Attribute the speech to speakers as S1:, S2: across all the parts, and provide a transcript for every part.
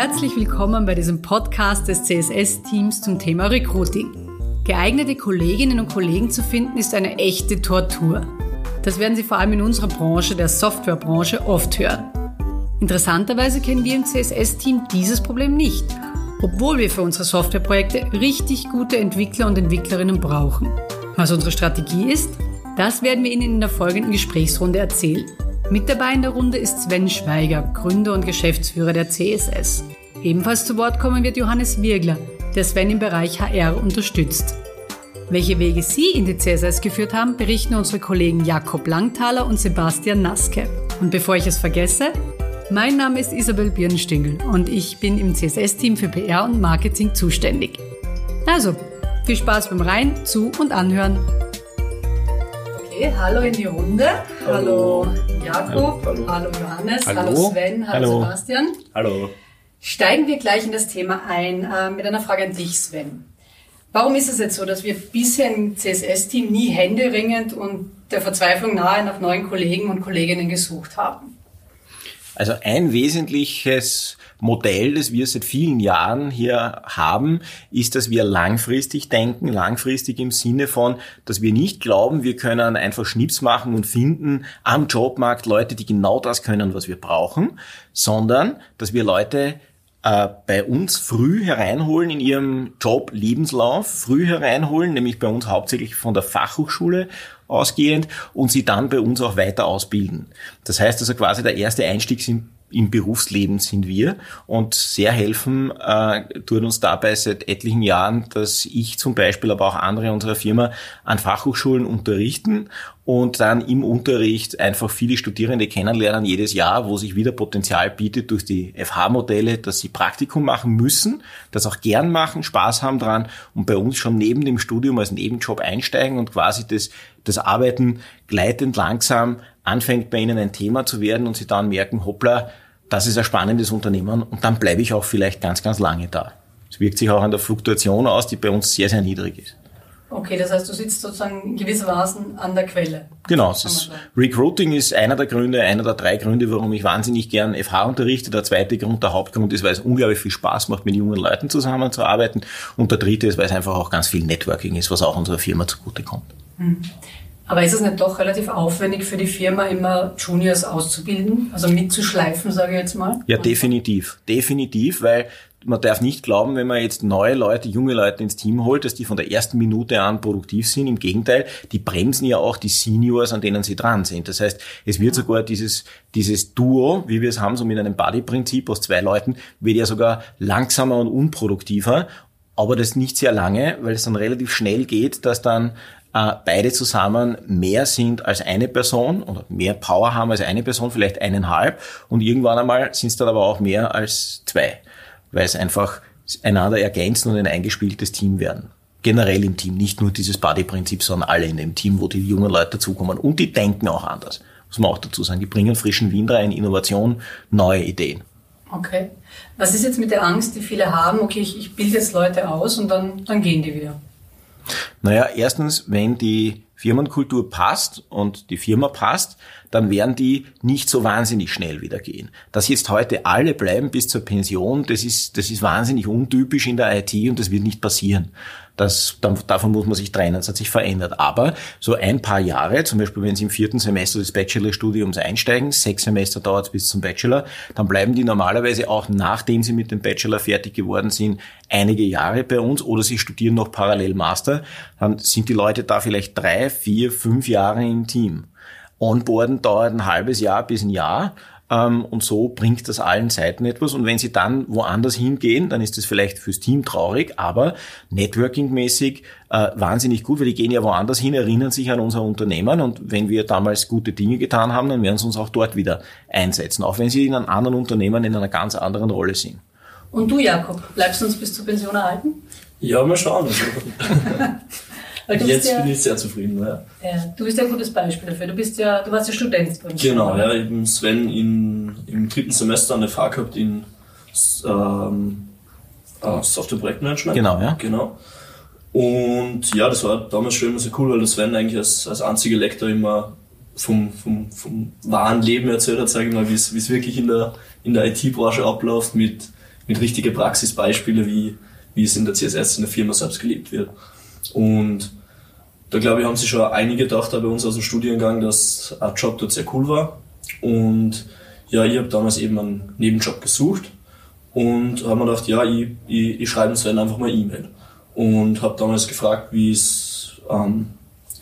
S1: Herzlich willkommen bei diesem Podcast des CSS-Teams zum Thema Recruiting. Geeignete Kolleginnen und Kollegen zu finden ist eine echte Tortur. Das werden Sie vor allem in unserer Branche, der Softwarebranche, oft hören. Interessanterweise kennen wir im CSS-Team dieses Problem nicht, obwohl wir für unsere Softwareprojekte richtig gute Entwickler und Entwicklerinnen brauchen. Was unsere Strategie ist, das werden wir Ihnen in der folgenden Gesprächsrunde erzählen. Mit dabei in der Runde ist Sven Schweiger, Gründer und Geschäftsführer der CSS. Ebenfalls zu Wort kommen wird Johannes Wirgler, der Sven im Bereich HR unterstützt. Welche Wege Sie in die CSS geführt haben, berichten unsere Kollegen Jakob Langthaler und Sebastian Naske. Und bevor ich es vergesse, mein Name ist Isabel Birnstengel und ich bin im CSS-Team für PR und Marketing zuständig. Also, viel Spaß beim Rein, Zu- und Anhören. Okay, hallo in die Runde. Hallo, hallo Jakob, hallo. hallo, Johannes, hallo, hallo Sven, hallo, hallo, Sebastian.
S2: Hallo.
S1: Steigen wir gleich in das Thema ein äh, mit einer Frage an dich, Sven. Warum ist es jetzt so, dass wir bisher im CSS-Team nie händeringend und der Verzweiflung nahe nach neuen Kollegen und Kolleginnen gesucht haben?
S2: Also ein wesentliches Modell, das wir seit vielen Jahren hier haben, ist, dass wir langfristig denken, langfristig im Sinne von, dass wir nicht glauben, wir können einfach Schnips machen und finden am Jobmarkt Leute, die genau das können, was wir brauchen, sondern dass wir Leute äh, bei uns früh hereinholen in ihrem Job Lebenslauf, früh hereinholen, nämlich bei uns hauptsächlich von der Fachhochschule ausgehend und sie dann bei uns auch weiter ausbilden. Das heißt also quasi der erste Einstieg sind im Berufsleben sind wir und sehr helfen äh, tut uns dabei seit etlichen Jahren, dass ich zum Beispiel, aber auch andere unserer Firma an Fachhochschulen unterrichten und dann im Unterricht einfach viele Studierende kennenlernen jedes Jahr, wo sich wieder Potenzial bietet durch die FH-Modelle, dass sie Praktikum machen müssen, das auch gern machen, Spaß haben dran und bei uns schon neben dem Studium als Nebenjob einsteigen und quasi das, das Arbeiten gleitend langsam anfängt bei ihnen ein Thema zu werden und sie dann merken, hoppla, das ist ein spannendes Unternehmen und dann bleibe ich auch vielleicht ganz, ganz lange da. Es wirkt sich auch an der Fluktuation aus, die bei uns sehr, sehr niedrig ist.
S1: Okay, das heißt, du sitzt sozusagen gewissermaßen an der Quelle.
S2: Genau, ist, Recruiting ist einer der Gründe, einer der drei Gründe, warum ich wahnsinnig gern FH unterrichte. Der zweite Grund, der Hauptgrund ist, weil es unglaublich viel Spaß macht, mit jungen Leuten zusammenzuarbeiten. Und der dritte ist, weil es einfach auch ganz viel Networking ist, was auch unserer Firma zugutekommt.
S1: Hm. Aber ist es nicht doch relativ aufwendig für die Firma, immer Juniors auszubilden, also mitzuschleifen, sage ich jetzt mal?
S2: Ja, definitiv. Definitiv, weil man darf nicht glauben, wenn man jetzt neue Leute, junge Leute ins Team holt, dass die von der ersten Minute an produktiv sind. Im Gegenteil, die bremsen ja auch die Seniors, an denen sie dran sind. Das heißt, es wird sogar dieses, dieses Duo, wie wir es haben, so mit einem Buddy-Prinzip aus zwei Leuten, wird ja sogar langsamer und unproduktiver. Aber das nicht sehr lange, weil es dann relativ schnell geht, dass dann äh, beide zusammen mehr sind als eine Person oder mehr Power haben als eine Person, vielleicht eineinhalb. Und irgendwann einmal sind es dann aber auch mehr als zwei, weil es einfach einander ergänzen und ein eingespieltes Team werden. Generell im Team, nicht nur dieses Buddy-Prinzip, sondern alle in dem Team, wo die jungen Leute dazukommen. Und die denken auch anders, muss man auch dazu sagen. Die bringen frischen Wind rein, Innovation, neue Ideen.
S1: Okay. Was ist jetzt mit der Angst, die viele haben? Okay, ich, ich bilde jetzt Leute aus und dann, dann gehen die wieder.
S2: Naja, erstens, wenn die Firmenkultur passt und die Firma passt, dann werden die nicht so wahnsinnig schnell wieder gehen. Dass jetzt heute alle bleiben bis zur Pension, das ist, das ist wahnsinnig untypisch in der IT und das wird nicht passieren. Das, davon muss man sich trennen, das hat sich verändert. Aber so ein paar Jahre, zum Beispiel wenn Sie im vierten Semester des Bachelorstudiums einsteigen, sechs Semester dauert es bis zum Bachelor, dann bleiben die normalerweise auch nachdem sie mit dem Bachelor fertig geworden sind, einige Jahre bei uns oder sie studieren noch parallel Master, dann sind die Leute da vielleicht drei, vier, fünf Jahre im Team. Onboarden dauert ein halbes Jahr bis ein Jahr. Ähm, und so bringt das allen Seiten etwas. Und wenn sie dann woanders hingehen, dann ist das vielleicht fürs Team traurig, aber networkingmäßig äh, wahnsinnig gut, weil die gehen ja woanders hin, erinnern sich an unser Unternehmen und wenn wir damals gute Dinge getan haben, dann werden sie uns auch dort wieder einsetzen, auch wenn sie in einem anderen Unternehmen in einer ganz anderen Rolle sind.
S1: Und du, Jakob, bleibst du uns bis zur Pension erhalten?
S3: Ja, mal schauen. Jetzt ja, bin ich sehr zufrieden. Ja.
S1: ja. Du bist ja ein gutes Beispiel dafür. Du bist ja, du warst ja Student
S3: bei uns. Genau, ja. Habe Sven in, im dritten Semester eine Fahrt gehabt in ähm, äh, Software-Projektmanagement.
S2: Genau, ja.
S3: Genau. Und ja, das war damals schon immer sehr cool, weil der Sven eigentlich als, als einziger Lektor immer vom, vom, vom wahren Leben erzählt hat, sage ich mal, wie es wirklich in der, in der IT-Branche abläuft mit mit richtigen Praxisbeispielen, wie, wie es in der CSS in der Firma selbst gelebt wird. Und da glaube ich, haben sich schon einige gedacht bei uns aus dem Studiengang, dass ein Job dort sehr cool war. Und ja, ich habe damals eben einen Nebenjob gesucht und habe mir gedacht, ja, ich, ich, ich schreibe Sven einfach mal E-Mail. Und habe damals gefragt, wie es, ähm,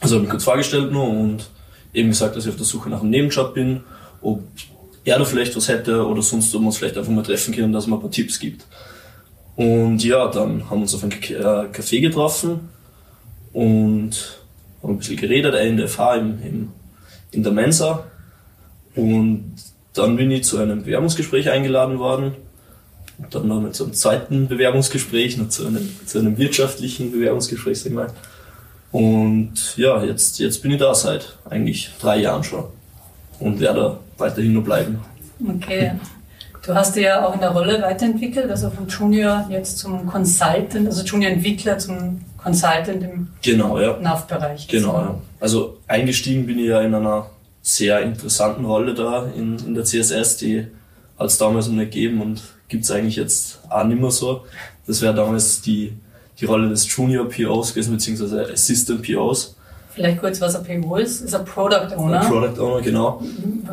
S3: also habe mich kurz vorgestellt nur und eben gesagt, dass ich auf der Suche nach einem Nebenjob bin, ob er da vielleicht was hätte oder sonst ob wir uns vielleicht einfach mal treffen können, dass man ein paar Tipps gibt. Und ja, dann haben wir uns auf einen äh, Café getroffen und haben ein bisschen geredet, er in der FH im, im, in der Mensa. Und dann bin ich zu einem Bewerbungsgespräch eingeladen worden. Und dann noch mit so einem zweiten Bewerbungsgespräch, noch zu einem, zu einem wirtschaftlichen Bewerbungsgespräch, sag ich mal. Und ja, jetzt, jetzt bin ich da seit eigentlich drei Jahren schon und werde weiterhin nur bleiben.
S1: Okay. Du hast dich ja auch in der Rolle weiterentwickelt, also vom Junior jetzt zum Consultant, also Junior-Entwickler zum Consultant im
S3: genau, ja.
S1: NAV-Bereich.
S3: Genau, ja. Also eingestiegen bin ich ja in einer sehr interessanten Rolle da in, in der CSS, die hat es damals noch nicht gegeben und gibt es eigentlich jetzt auch nicht mehr so. Das wäre damals die, die Rolle des Junior POs gewesen, beziehungsweise Assistant POs.
S1: Vielleicht kurz, was ein PO ist. Ist ein Product Owner.
S3: Ein Product Owner, genau.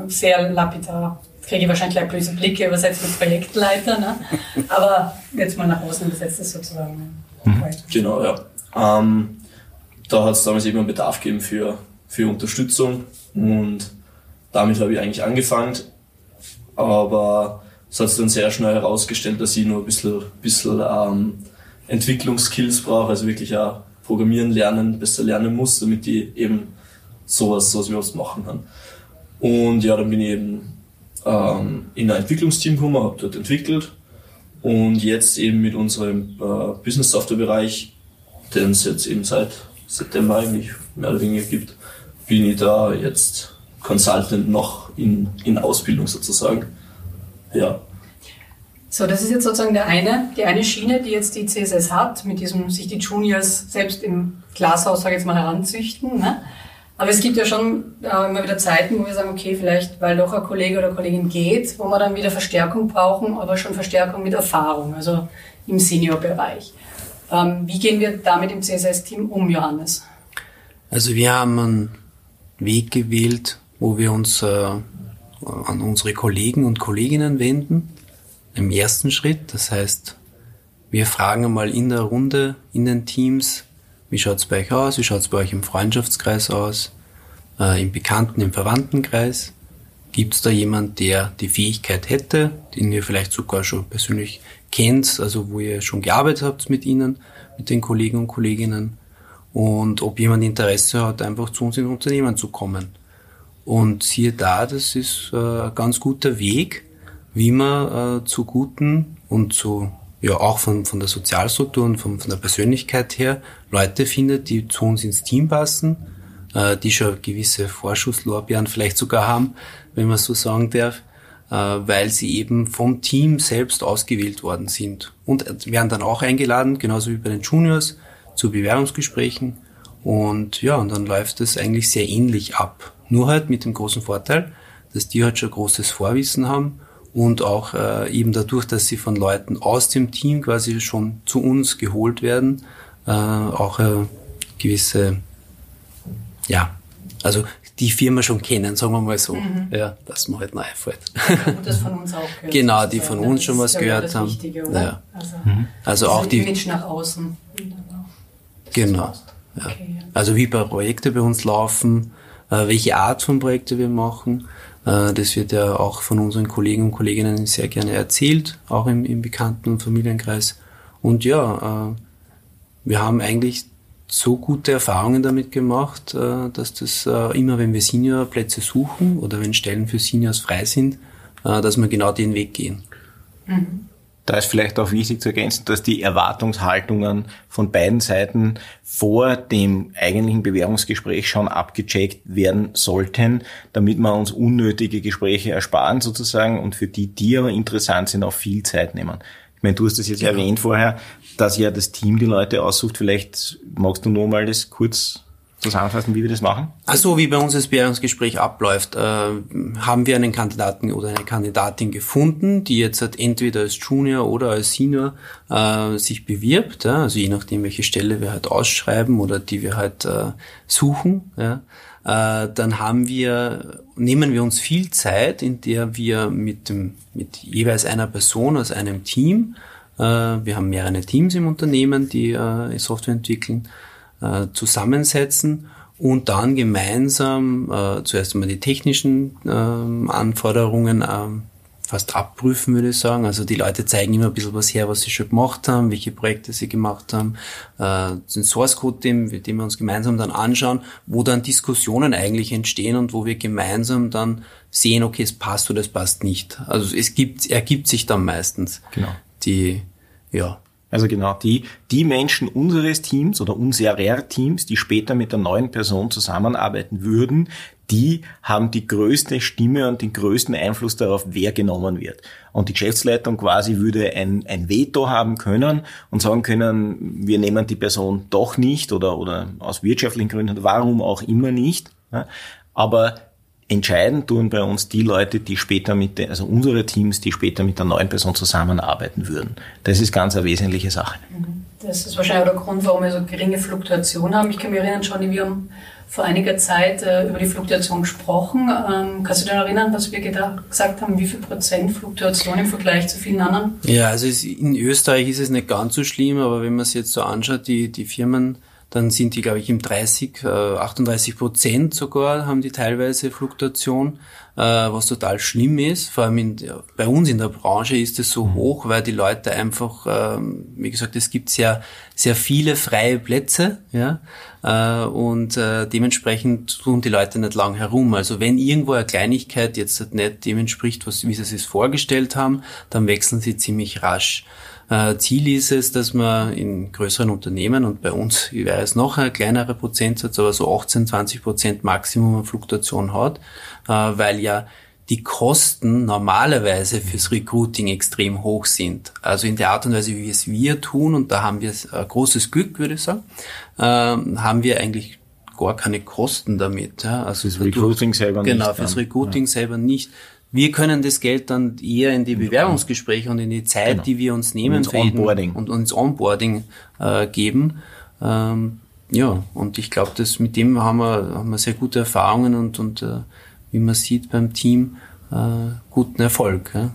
S1: Sehr lapidar. Jetzt kriege ich wahrscheinlich gleich böse Blicke übersetzt mit Projektleiter, ne? aber jetzt mal nach außen übersetzt ist sozusagen.
S3: Mhm. Genau, ja. Ähm, da hat es damals eben einen Bedarf gegeben für, für Unterstützung und damit habe ich eigentlich angefangen. Aber es hat sich dann sehr schnell herausgestellt, dass ich nur ein bisschen, bisschen ähm, Entwicklungskills brauche, also wirklich auch Programmieren lernen, besser lernen muss, damit ich eben sowas, sowas überhaupt machen kann. Und ja, dann bin ich eben ähm, in ein Entwicklungsteam gekommen, habe dort entwickelt und jetzt eben mit unserem äh, Business Software Bereich, den es jetzt eben seit September eigentlich mehr oder weniger gibt, bin ich da jetzt Consultant noch in, in Ausbildung sozusagen. Ja.
S1: So, das ist jetzt sozusagen der eine, die eine Schiene, die jetzt die CSS hat, mit diesem sich die Juniors selbst im Glashaus, sage ich jetzt mal, heranzüchten. Ne? Aber es gibt ja schon äh, immer wieder Zeiten, wo wir sagen, okay, vielleicht, weil doch ein Kollege oder Kollegin geht, wo wir dann wieder Verstärkung brauchen, aber schon Verstärkung mit Erfahrung, also im Senior-Bereich. Wie gehen wir damit im CSS-Team um, Johannes?
S4: Also wir haben einen Weg gewählt, wo wir uns äh, an unsere Kollegen und Kolleginnen wenden. Im ersten Schritt, das heißt, wir fragen einmal in der Runde, in den Teams, wie schaut's bei euch aus, wie schaut's bei euch im Freundschaftskreis aus, äh, im Bekannten-, im Verwandtenkreis. Gibt's da jemand, der die Fähigkeit hätte, den ihr vielleicht sogar schon persönlich kennt, also wo ihr schon gearbeitet habt mit ihnen, mit den Kollegen und Kolleginnen und ob jemand Interesse hat, einfach zu uns in Unternehmen zu kommen. Und siehe da, das ist äh, ein ganz guter Weg, wie man äh, zu guten und zu, ja auch von, von der Sozialstruktur und von, von der Persönlichkeit her Leute findet, die zu uns ins Team passen, äh, die schon gewisse Vorschusslorbeeren vielleicht sogar haben, wenn man so sagen darf, äh, weil sie eben vom Team selbst ausgewählt worden sind. Und werden dann auch eingeladen, genauso wie bei den Juniors, zu Bewerbungsgesprächen. Und ja, und dann läuft es eigentlich sehr ähnlich ab. Nur halt mit dem großen Vorteil, dass die halt schon großes Vorwissen haben und auch äh, eben dadurch, dass sie von Leuten aus dem Team quasi schon zu uns geholt werden, äh, auch äh, gewisse, ja, also die Firma schon kennen, sagen wir mal so. Mhm. Ja, dass man halt neu einfällt.
S1: Und das von uns auch gehört.
S4: Genau, die von uns schon was gehört haben.
S1: Wichtige, oder? Ja.
S4: Also, mhm. also auch die
S1: Image nach außen.
S4: Genau. Ja. Okay, ja. Also wie bei Projekte bei uns laufen, äh, welche Art von Projekte wir machen. Äh, das wird ja auch von unseren Kollegen und Kolleginnen sehr gerne erzählt, auch im, im Bekannten- und Familienkreis. Und ja, äh, wir haben eigentlich so gute Erfahrungen damit gemacht, äh, dass das äh, immer, wenn wir Seniorplätze suchen oder wenn Stellen für Seniors frei sind, äh, dass wir genau den Weg gehen.
S2: Mhm. Da ist vielleicht auch wichtig zu ergänzen, dass die Erwartungshaltungen von beiden Seiten vor dem eigentlichen Bewerbungsgespräch schon abgecheckt werden sollten, damit wir uns unnötige Gespräche ersparen sozusagen und für die, die aber interessant sind, auch viel Zeit nehmen. Meine, du hast das jetzt ja. erwähnt vorher, dass ja das Team die Leute aussucht. Vielleicht magst du nur mal das kurz zusammenfassen, wie wir das machen?
S4: Also wie bei uns das Bewerbungsgespräch abläuft, äh, haben wir einen Kandidaten oder eine Kandidatin gefunden, die jetzt halt entweder als Junior oder als Senior äh, sich bewirbt, ja, also je nachdem, welche Stelle wir halt ausschreiben oder die wir halt äh, suchen. Ja. Äh, dann haben wir, nehmen wir uns viel Zeit, in der wir mit, dem, mit jeweils einer Person aus einem Team, äh, wir haben mehrere Teams im Unternehmen, die äh, Software entwickeln, äh, zusammensetzen und dann gemeinsam äh, zuerst einmal die technischen äh, Anforderungen äh, fast abprüfen, würde ich sagen. Also die Leute zeigen immer ein bisschen was her, was sie schon gemacht haben, welche Projekte sie gemacht haben, äh, den Source Code, den, den wir uns gemeinsam dann anschauen, wo dann Diskussionen eigentlich entstehen und wo wir gemeinsam dann sehen, okay, es passt oder es passt nicht. Also es gibt, ergibt sich dann meistens
S2: Genau.
S4: die, ja,
S2: Also genau, die, die Menschen unseres Teams oder unserer Teams, die später mit der neuen Person zusammenarbeiten würden, die haben die größte Stimme und den größten Einfluss darauf, wer genommen wird. Und die Geschäftsleitung quasi würde ein, ein Veto haben können und sagen können, wir nehmen die Person doch nicht oder, oder aus wirtschaftlichen Gründen, warum auch immer nicht. Aber entscheiden tun bei uns die Leute, die später mit, der, also unsere Teams, die später mit der neuen Person zusammenarbeiten würden. Das ist ganz eine wesentliche Sache.
S1: Das ist wahrscheinlich auch der Grund, warum wir so geringe Fluktuation haben. Ich kann mich erinnern, Johnny, wir haben vor einiger Zeit äh, über die Fluktuation gesprochen. Ähm, kannst du dich erinnern, was wir gedacht, gesagt haben, wie viel Prozent Fluktuation im Vergleich zu vielen anderen?
S4: Ja, also es, in Österreich ist es nicht ganz so schlimm, aber wenn man es jetzt so anschaut, die, die Firmen, dann sind die, glaube ich, im 30, äh, 38 Prozent sogar haben die teilweise Fluktuation, äh, was total schlimm ist. Vor allem in, bei uns in der Branche ist es so hoch, weil die Leute einfach, ähm, wie gesagt, es gibt sehr, sehr viele freie Plätze, ja, äh, und äh, dementsprechend tun die Leute nicht lang herum. Also wenn irgendwo eine Kleinigkeit jetzt nicht dem entspricht, was, wie sie es sich vorgestellt haben, dann wechseln sie ziemlich rasch. Äh, Ziel ist es, dass man in größeren Unternehmen und bei uns wäre es noch ein kleinerer Prozentsatz, aber so 18, 20 Prozent Maximum an Fluktuation hat, äh, weil ja die Kosten normalerweise fürs Recruiting extrem hoch sind. Also in der Art und Weise, wie es wir tun, und da haben wir äh, großes Glück, würde ich sagen, ähm, haben wir eigentlich gar keine Kosten damit. Ja? Also
S2: Fürs Recruiting selber
S4: genau,
S2: nicht,
S4: fürs
S2: ja.
S4: Recruiting selber nicht. Wir können das Geld dann eher in die Bewerbungsgespräche und in die Zeit,
S2: Genau.
S4: die wir uns nehmen
S2: ins
S4: für jeden-
S2: Onboarding.
S4: und uns Onboarding äh, geben. Ähm, ja, und ich glaube, dass mit dem haben wir, haben wir sehr gute Erfahrungen und, und äh, wie man sieht beim Team, äh, guten Erfolg. Ja.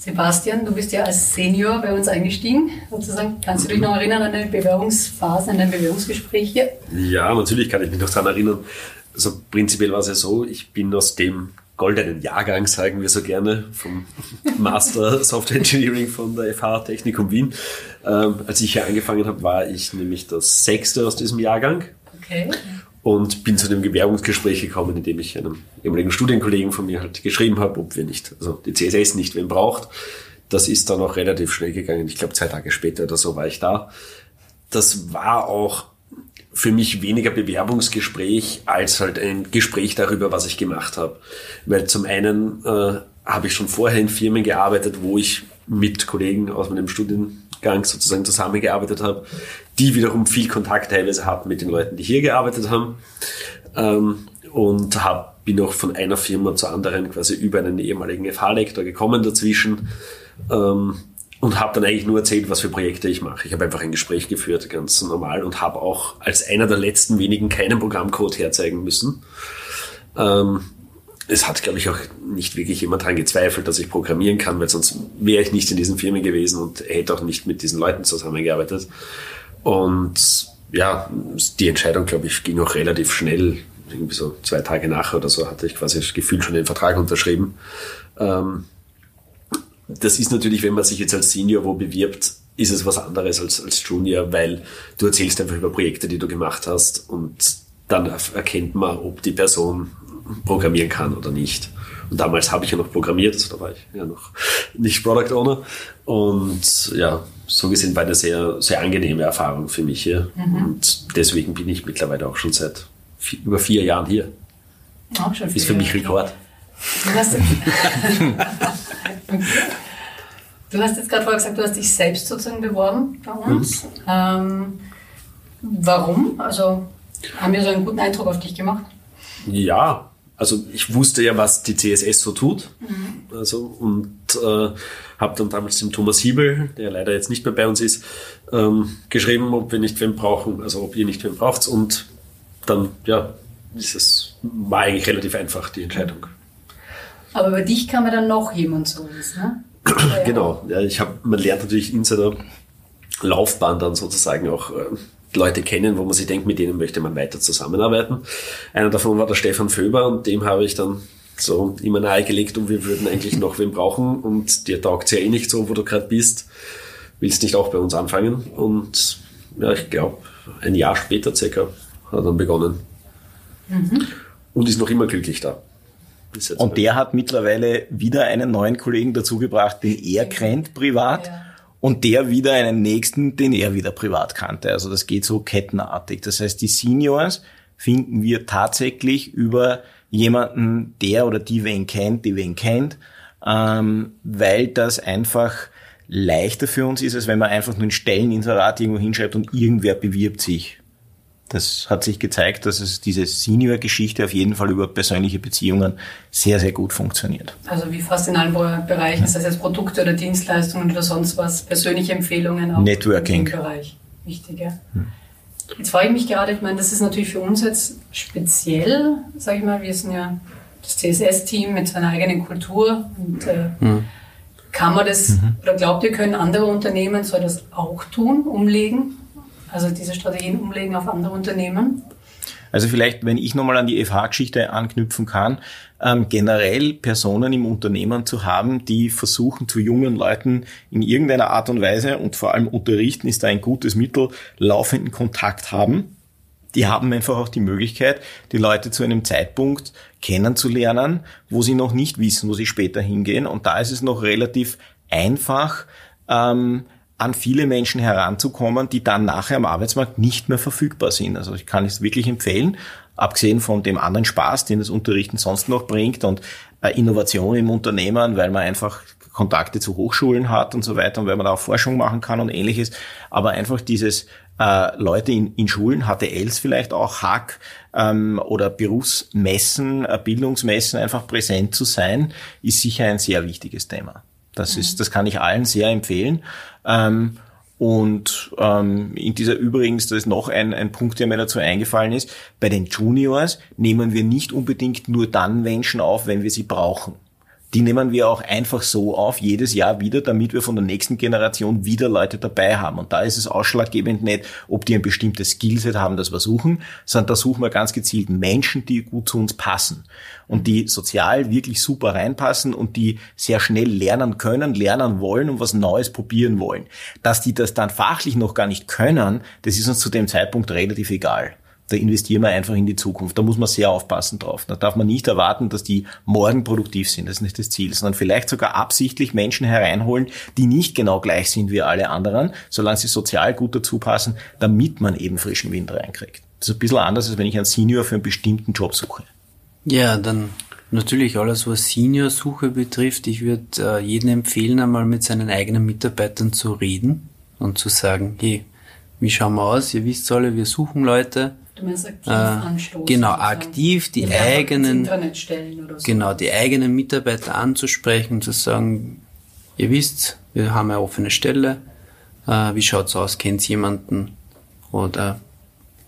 S1: Sebastian, du bist ja als Senior bei uns eingestiegen, sozusagen. Kannst du dich noch erinnern an deine Bewerbungsphase, an dein Bewerbungsgespräch hier?
S5: Ja, natürlich kann ich mich noch daran erinnern. Also prinzipiell war es ja so, ich bin aus dem goldenen Jahrgang, sagen wir so gerne, vom Master Software Engineering von der FH Technikum Wien. Ähm, als ich hier angefangen habe, war ich nämlich das sechste aus diesem Jahrgang
S1: Okay.
S5: Und bin zu dem Bewerbungsgespräch gekommen, in dem ich einem ehemaligen Studienkollegen von mir halt geschrieben habe, ob wir nicht, also die CSS nicht wen braucht. Das ist dann auch relativ schnell gegangen. Ich glaube, zwei Tage später oder so war ich da. Das war auch für mich weniger Bewerbungsgespräch als halt ein Gespräch darüber, was ich gemacht habe. Weil zum einen äh, habe ich schon vorher in Firmen gearbeitet, wo ich mit Kollegen aus meinem Studiengang sozusagen zusammengearbeitet habe, die wiederum viel Kontakt teilweise hatten mit den Leuten, die hier gearbeitet haben. Ähm, und hab, bin auch von einer Firma zur anderen quasi über einen ehemaligen FH-Lektor gekommen dazwischen. Ähm, und habe dann eigentlich nur erzählt, was für Projekte ich mache. Ich habe einfach ein Gespräch geführt, ganz normal, und habe auch als einer der letzten wenigen keinen Programmcode herzeigen müssen. Ähm, es hat, glaube ich, auch nicht wirklich jemand daran gezweifelt, dass ich programmieren kann, weil sonst wäre ich nicht in diesen Firmen gewesen und hätte auch nicht mit diesen Leuten zusammengearbeitet. Und ja, die Entscheidung, glaube ich, ging auch relativ schnell. Irgendwie so zwei Tage nachher oder so hatte ich quasi das Gefühl schon den Vertrag unterschrieben. Ähm, das ist natürlich, wenn man sich jetzt als Senior wo bewirbt, ist es was anderes als als Junior, weil du erzählst einfach über Projekte, die du gemacht hast und dann erkennt man, ob die Person programmieren kann oder nicht. Und damals habe ich ja noch programmiert, also da war ich ja noch nicht Product Owner. Und ja, so gesehen war eine sehr, sehr angenehme Erfahrung für mich hier. Und deswegen bin ich mittlerweile auch schon seit vi- über vier Jahren hier.
S1: Auch schon
S5: Ist für mich. Rekord.
S1: Du hast, du hast jetzt gerade vorher gesagt, du hast dich selbst sozusagen beworben bei uns. Ähm, warum? Also Haben wir so einen guten Eindruck auf dich gemacht?
S5: Ja, also ich wusste ja, was die CSS so tut. Mhm. Also und äh, habe dann damals dem Thomas Hiebel, der leider jetzt nicht mehr bei uns ist, ähm, geschrieben, ob wir nicht wen brauchen, also ob ihr nicht wen braucht. Und dann, ja, ist es, war eigentlich relativ einfach, die Entscheidung.
S1: Aber bei dich kam ja dann noch jemand so ne?
S5: genau, ja, ich habe, man lernt natürlich in seiner Laufbahn dann sozusagen auch äh, Leute kennen, wo man sich denkt, mit denen möchte man weiter zusammenarbeiten. Einer davon war der Stefan Föber und dem habe ich dann so immer nahegelegt und wir würden eigentlich noch wen brauchen und dir taugt ja eh nicht so, wo du gerade bist. Willst nicht auch bei uns anfangen? Und ja, ich glaube, ein Jahr später circa hat er dann begonnen. Mhm. Und ist noch immer glücklich da.
S2: Und der hat mittlerweile wieder einen neuen Kollegen dazugebracht, den er kennt privat. Ja und der wieder einen nächsten, den er wieder privat kannte. Also das geht so kettenartig. Das heißt, die Seniors finden wir tatsächlich über jemanden, der oder die wen kennt, die wen kennt, ähm, weil das einfach leichter für uns ist, als wenn man einfach nur ein Stelleninserat irgendwo hinschreibt und irgendwer bewirbt sich das hat sich gezeigt, dass es diese Senior-Geschichte auf jeden Fall über persönliche Beziehungen sehr, sehr gut funktioniert.
S1: Also wie fast in allen Bereichen, sei es jetzt Produkte oder Dienstleistungen oder sonst was, persönliche Empfehlungen
S2: auch Networking.
S1: im Bereich. Wichtig, ja. Hm. Jetzt frage ich mich gerade, ich meine, das ist natürlich für uns jetzt speziell, sage ich mal, wir sind ja das CSS-Team mit seiner eigenen Kultur und äh, hm. kann man das, mhm. oder glaubt ihr, können andere Unternehmen so das auch tun, umlegen? Also diese Strategien umlegen auf andere Unternehmen?
S2: Also vielleicht, wenn ich nochmal an die FH-Geschichte anknüpfen kann, ähm, generell Personen im Unternehmen zu haben, die versuchen, zu jungen Leuten in irgendeiner Art und Weise und vor allem unterrichten ist da ein gutes Mittel, laufenden Kontakt haben. Die haben einfach auch die Möglichkeit, die Leute zu einem Zeitpunkt kennenzulernen, wo sie noch nicht wissen, wo sie später hingehen. Und da ist es noch relativ einfach, ähm, an viele Menschen heranzukommen, die dann nachher am Arbeitsmarkt nicht mehr verfügbar sind. Also ich kann es wirklich empfehlen, abgesehen von dem anderen Spaß, den das Unterrichten sonst noch bringt und äh, Innovation im Unternehmen, weil man einfach Kontakte zu Hochschulen hat und so weiter und weil man da auch Forschung machen kann und ähnliches. Aber einfach dieses äh, Leute in, in Schulen, HTLs vielleicht auch, Hack ähm, oder Berufsmessen, äh, Bildungsmessen einfach präsent zu sein, ist sicher ein sehr wichtiges Thema. Das ist, das kann ich allen sehr empfehlen. Ähm, und ähm, in dieser übrigens, das ist noch ein, ein Punkt, der mir dazu eingefallen ist, bei den Juniors nehmen wir nicht unbedingt nur dann Menschen auf, wenn wir sie brauchen die nehmen wir auch einfach so auf, jedes Jahr wieder, damit wir von der nächsten Generation wieder Leute dabei haben. Und da ist es ausschlaggebend nicht, ob die ein bestimmtes Skillset haben, das wir suchen, sondern da suchen wir ganz gezielt Menschen, die gut zu uns passen und die sozial wirklich super reinpassen und die sehr schnell lernen können, lernen wollen und was Neues probieren wollen. Dass die das dann fachlich noch gar nicht können, das ist uns zu dem Zeitpunkt relativ egal. Da investieren wir einfach in die Zukunft. Da muss man sehr aufpassen drauf. Da darf man nicht erwarten, dass die morgen produktiv sind. Das ist nicht das Ziel, sondern vielleicht sogar absichtlich Menschen hereinholen, die nicht genau gleich sind wie alle anderen, solange sie sozial gut dazu passen, damit man eben frischen Wind reinkriegt. Das ist ein bisschen anders, als wenn ich einen Senior für einen bestimmten Job suche.
S4: Ja, dann natürlich alles, was Senior-Suche betrifft. Ich würde äh, jedem empfehlen, einmal mit seinen eigenen Mitarbeitern zu reden und zu sagen, hey, wie schauen wir aus? Ihr wisst alle, wir suchen Leute.
S1: Du meinst aktiv äh, anstoßen.
S4: Genau, aktiv die eigenen, so. genau, die eigenen Mitarbeiter anzusprechen zu sagen, ihr wisst, wir haben eine offene Stelle, äh, wie schaut's aus, kennt jemanden? Oder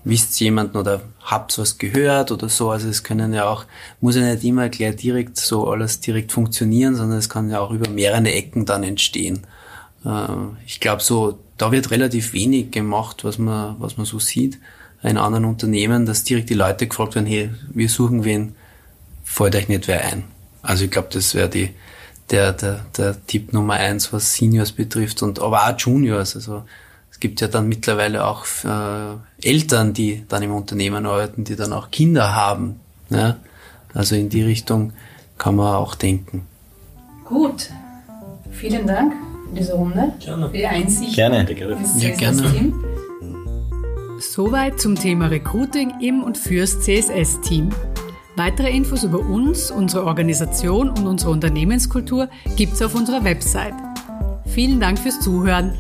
S4: wisst jemanden? Oder habt was gehört? Oder so, also es können ja auch, muss ja nicht immer gleich direkt so alles direkt funktionieren, sondern es kann ja auch über mehrere Ecken dann entstehen. Äh, ich glaube so, da wird relativ wenig gemacht, was man, was man so sieht in anderen Unternehmen, dass direkt die Leute gefragt werden, hey, wir suchen wen, fällt euch nicht wer ein. Also ich glaube, das wäre die der, der, der Tipp Nummer eins, was Seniors betrifft und aber auch Juniors. Also es gibt ja dann mittlerweile auch äh, Eltern, die dann im Unternehmen arbeiten, die dann auch Kinder haben. Ja? Also in die Richtung kann man auch denken.
S1: Gut. Vielen Dank für diese Runde. Gerne. Für die Einsicht.
S2: Gerne.
S1: gerne. Ja, gerne. Soweit zum Thema Recruiting im und fürs CSS-Team. Weitere Infos über uns, unsere Organisation und unsere Unternehmenskultur gibt's auf unserer Website. Vielen Dank fürs Zuhören